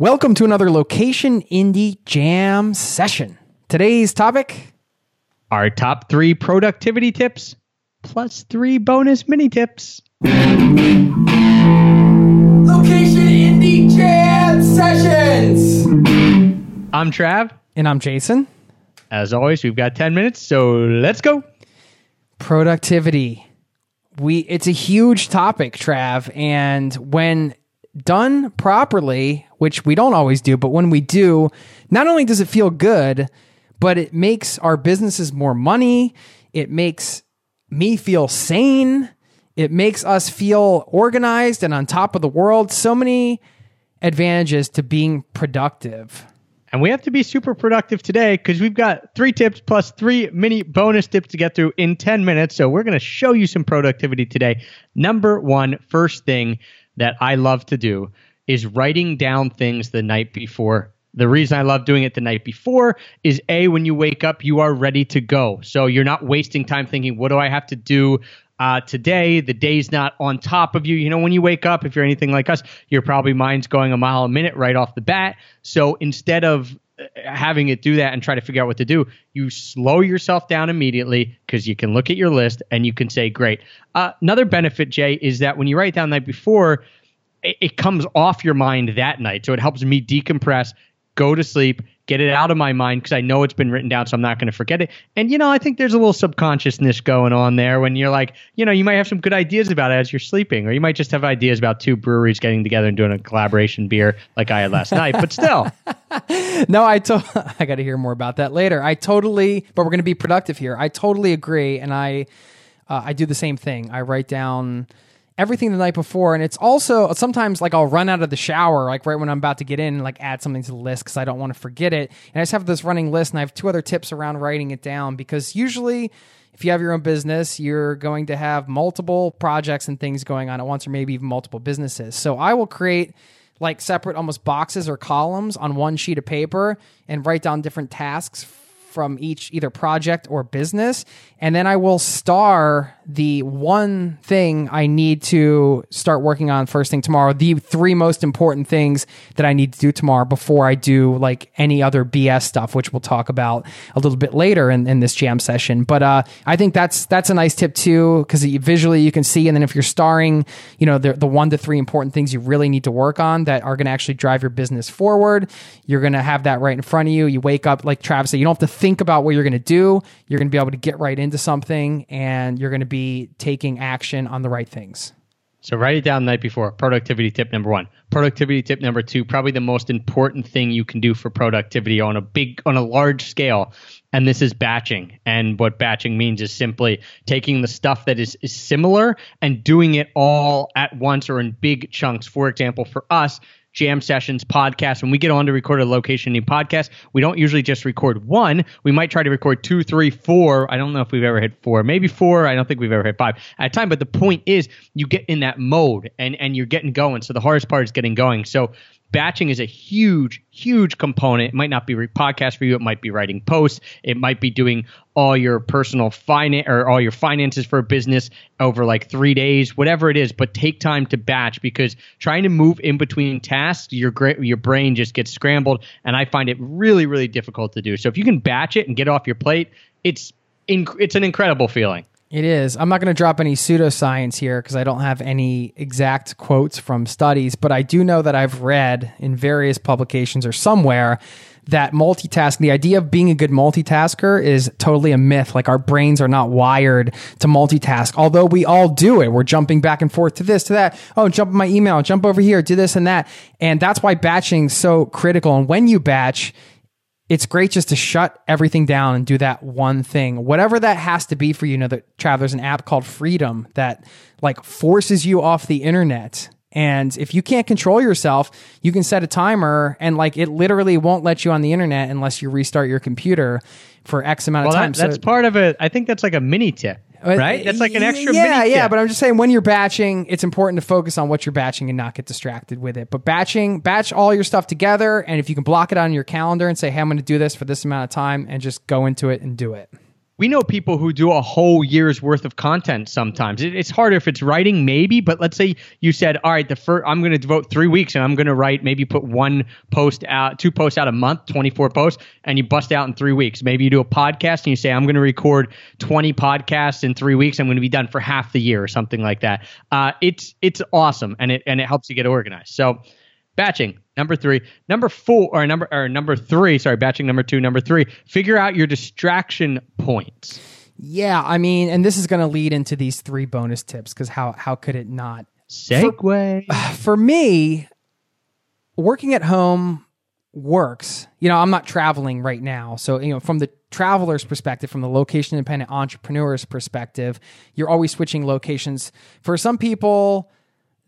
Welcome to another Location Indie Jam session. Today's topic Our top three productivity tips plus three bonus mini tips. Location Indie Jam Sessions. I'm Trav. and I'm Jason. As always, we've got 10 minutes, so let's go. Productivity. We it's a huge topic, Trav, and when done properly, which we don't always do, but when we do, not only does it feel good, but it makes our businesses more money, it makes me feel sane, it makes us feel organized and on top of the world. So many advantages to being productive. And we have to be super productive today because we've got three tips plus three mini bonus tips to get through in 10 minutes. So we're going to show you some productivity today. Number one, first thing that I love to do is writing down things the night before. The reason I love doing it the night before is A, when you wake up, you are ready to go. So you're not wasting time thinking, what do I have to do? uh, today. The day's not on top of you. You know, when you wake up, if you're anything like us, your probably mind's going a mile a minute right off the bat. So instead of uh, having it do that and try to figure out what to do, you slow yourself down immediately because you can look at your list and you can say, great. Uh, another benefit, Jay, is that when you write down the night before, it, it comes off your mind that night. So it helps me decompress, go to sleep, get it out of my mind because I know it's been written down, so I'm not going to forget it. And you know, I think there's a little subconsciousness going on there when you're like, you know, you might have some good ideas about it as you're sleeping, or you might just have ideas about two breweries getting together and doing a collaboration beer like I had last night. But still, No, I to- I got to hear more about that later. I totally, but we're going to be productive here. I totally agree, and I uh, I do the same thing. I write down everything the night before, and it's also sometimes like I'll run out of the shower like right when I'm about to get in, and like add something to the list because I don't want to forget it. And I just have this running list, and I have two other tips around writing it down because usually. If you have your own business, you're going to have multiple projects and things going on at once, or maybe even multiple businesses. So I will create like separate almost boxes or columns on one sheet of paper and write down different tasks from each either project or business and then I will star the one thing I need to start working on first thing tomorrow the three most important things that I need to do tomorrow before I do like any other BS stuff which we'll talk about a little bit later in, in this jam session. But uh, I think that's that's a nice tip too because visually you can see and then if you're starring you know the, the one to three important things you really need to work on that are going to actually drive your business forward you're going to have that right in front of you. You wake up like Travis said you don't have to think about what you're going to do. You're going to be able to get right into something and you're going to be taking action on the right things So write it down the night before. Productivity tip number one. Productivity tip number two, probably the most important thing you can do for productivity on a big on a large scale. And this is batching. And what batching means is simply taking the stuff that is, is similar and doing it all at once or in big chunks. For example, for us, jam sessions podcast. When we get on to record a Location Indie podcast we don't usually just record one. We might try to record two three four. I don't know if we've ever hit four. Maybe four. I don't think we've ever hit five at a time. But the point is you get in that mode and and you're getting going. So the hardest part is getting going. So batching is a huge huge component. It might not be podcast for you. It might be writing posts. It might be doing all your personal finance or all your finances for a business over like three days whatever it is. But take time to batch because trying to move in between tasks your your brain just gets scrambled and i find it really really difficult to do. So if you can batch it and get off your plate it's it's an incredible feeling It is. I'm not going to drop any pseudoscience here because I don't have any exact quotes from studies, but I do know that I've read in various publications or somewhere that multitasking, the idea of being a good multitasker is totally a myth. Like our brains are not wired to multitask, although we all do it. We're jumping back and forth to this, to that. Oh, jump in my email, jump over here, do this and that. And that's why batching so critical. And when you batch, it's great just to shut everything down and do that one thing, whatever that has to be for you. You know, that Trav, there's an app called Freedom that like forces you off the internet. And if you can't control yourself, you can set a timer and like it literally won't let you on the internet unless you restart your computer for X amount well of time. that, that's part of it i think that's like a mini tip Uh, right? that's like an extra yeah yeah but i'm just saying when you're batching it's important to focus on what you're batching and not get distracted with it. But batching batch all your stuff together and if you can block it on your calendar and say hey i'm going to do this for this amount of time and just go into it and do it we know people who do a whole year's worth of content sometimes. It, it's harder if it's writing, maybe, but let's say you said, all right, the first, I'm going to devote three weeks and I'm going to write, maybe put one post out, two posts out a month, 24 posts, and you bust out in three weeks. Maybe you do a podcast and you say, I'm going to record 20 podcasts in three weeks. I'm going to be done for half the year or something like that. Uh, it's, it's awesome and it, and it helps you get organized. So, batching number three number four or number or number three sorry batching number two number three figure out your distraction points Yeah, I mean, and this is going to lead into these three bonus tips because how how could it not? segue For me, working at home works. You know, I'm not traveling right now, so you know, from the traveler's perspective, from the location independent entrepreneur's perspective, you're always switching locations. For some people,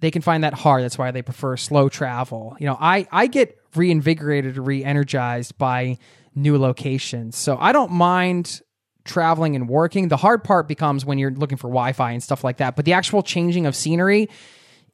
they can find that hard. That's why they prefer slow travel. You know, I I get reinvigorated, re-energized by new locations. So I don't mind traveling and working. The hard part becomes when you're looking for Wi-Fi and stuff like that. But the actual changing of scenery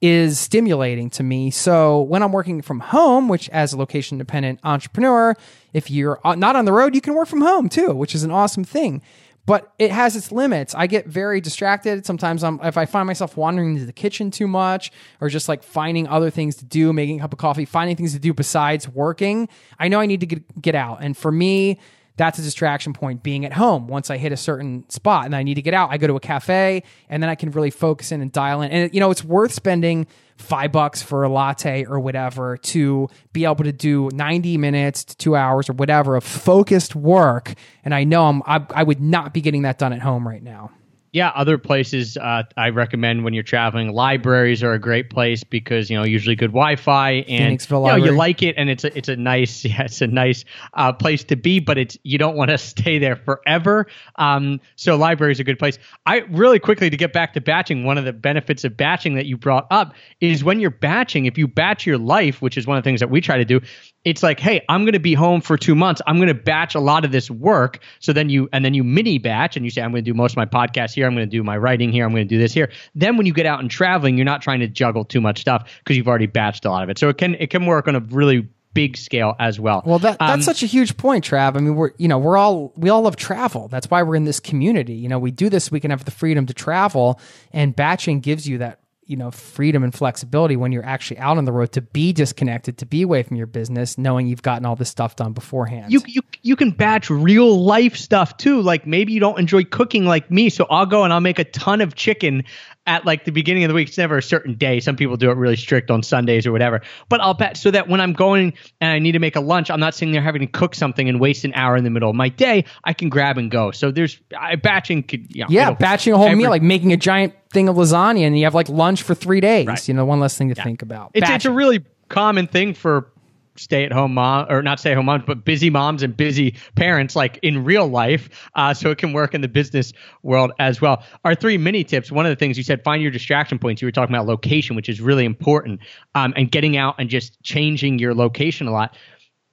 is stimulating to me. So when I'm working from home, which as a location dependent entrepreneur, if you're uh, not on the road, you can work from home too, which is an awesome thing. But it has its limits. I get very distracted. Sometimes I'm if I find myself wandering into the kitchen too much or just like finding other things to do, making a cup of coffee, finding things to do besides working, I know I need to get, get out. And for me, that's a distraction point being at home. Once i hit a certain spot and i need to get out i go to a cafe and then i can really focus in and dial in. And you know it's worth spending five bucks for a latte or whatever to be able to do 90 minutes to two hours or whatever of focused work. And i know i'm i, I would not be getting that done at home right now yeah, other places uh, I recommend when you're traveling. Libraries are a great place because you know usually good Wi-Fi and you, know, you like it and it's a, it's a nice yeah, it's a nice uh, place to be, but it's you don't want to stay there forever. Um, so library is a good place. I really quickly to get back to batching. One of the benefits of batching that you brought up is when you're batching. If you batch your life, which is one of the things that we try to do, it's like, hey, I'm going to be home for two months. I'm going to batch a lot of this work. So then you, and then you mini batch and you say, I'm going to do most of my podcast here. I'm going to do my writing here. I'm going to do this here. Then when you get out and traveling, you're not trying to juggle too much stuff because you've already batched a lot of it. So it can, it can work on a really big scale as well. Well, that that's Um, such a huge point, Trav. I mean, we're you know we're all we all love travel. That's why we're in this community. You know, we do this. so We can have the freedom to travel, and batching gives you that you know freedom and flexibility when you're actually out on the road to be disconnected, to be away from your business, knowing you've gotten all this stuff done beforehand. you you you can batch real life stuff too. Like maybe you don't enjoy cooking like me, so I'll go and I'll make a ton of chicken at like the beginning of the week. It's never a certain day. Some people do it really strict on Sundays or whatever. But I'll bet so that when I'm going and I need to make a lunch, I'm not sitting there having to cook something and waste an hour in the middle of my day. I can grab and go. So there's I, batching could you know, yeah, batching a whole every- meal, like making a giant thing of lasagna, and you have like lunch for three days. You know, one less thing to think about. It's, it's a really common thing for stay at home mom or not stay at home moms, but busy moms and busy parents, like in real life. Uh, so it can work in the business world as well. Our three mini tips. One of the things you said, find your distraction points. You were talking about location, which is really important, um, and getting out and just changing your location a lot.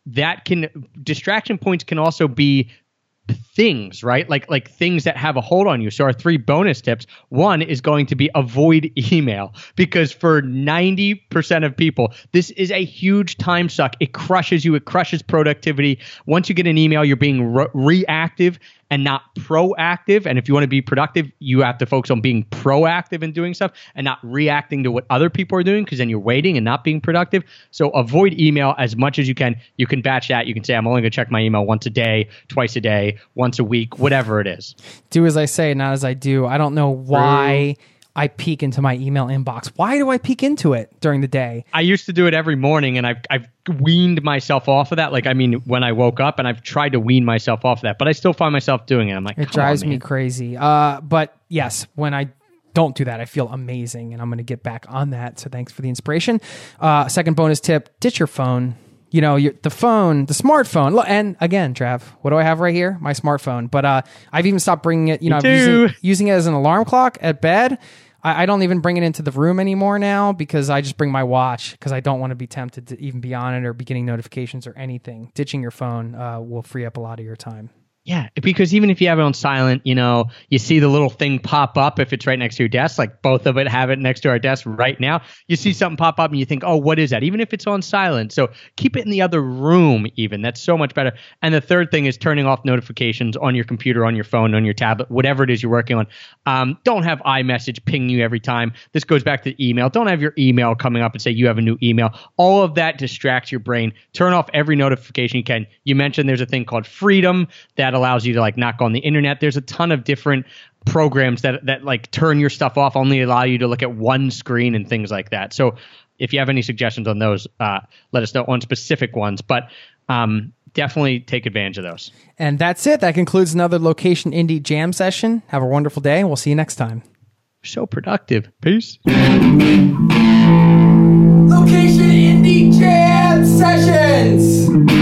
That can distraction points can also be things, right? Like like things that have a hold on you. So our three bonus tips. One is going to be avoid email because for 90% of people, this is a huge time suck. It crushes you, it crushes productivity. Once you get an email, you're being re- reactive and not proactive. And if you want to be productive, you have to focus on being proactive in doing stuff and not reacting to what other people are doing because then you're waiting and not being productive. So avoid email as much as you can. You can batch that. You can say, I'm only going to check my email once a day, twice a day, once a week, whatever it is. do as I say, not as I do. I don't know why I peek into my email inbox. Why do I peek into it during the day? I used to do it every morning and I've, I've weaned myself off of that. Like, I mean, when I woke up and I've tried to wean myself off of that, but I still find myself doing it. I'm like, It drives on, me crazy. Uh, but yes, when I don't do that, I feel amazing, and I'm going to get back on that. So thanks for the inspiration. Uh, second bonus tip: ditch your phone. You know, your, the phone, the smartphone. And again, Trav, what do I have right here? My smartphone. But uh, I've even stopped bringing it. You know, I'm using, using it as an alarm clock at bed. I, I don't even bring it into the room anymore now because I just bring my watch because I don't want to be tempted to even be on it or be getting notifications or anything. Ditching your phone uh, will free up a lot of your time. Yeah, because even if you have it on silent, you know, you see the little thing pop up if it's right next to your desk, like both of it have it next to our desk right now. You see something pop up and you think, oh, what is that? Even if it's on silent. So keep it in the other room, even. That's so much better. And the third thing is turning off notifications on your computer, on your phone, on your tablet, whatever it is you're working on. Um, don't have iMessage ping you every time. This goes back to email. Don't have your email coming up and say you have a new email. All of that distracts your brain. Turn off every notification you can. You mentioned there's a thing called Freedom that allows you to like knock on the internet. There's a ton of different programs that that like turn your stuff off, only allow you to look at one screen and things like that. So if you have any suggestions on those, uh, let us know on specific ones. But um, definitely take advantage of those. And that's it. That concludes another Location Indie Jam session. Have a wonderful day. We'll see you next time. So productive. Peace. Location Indie Jam Sessions.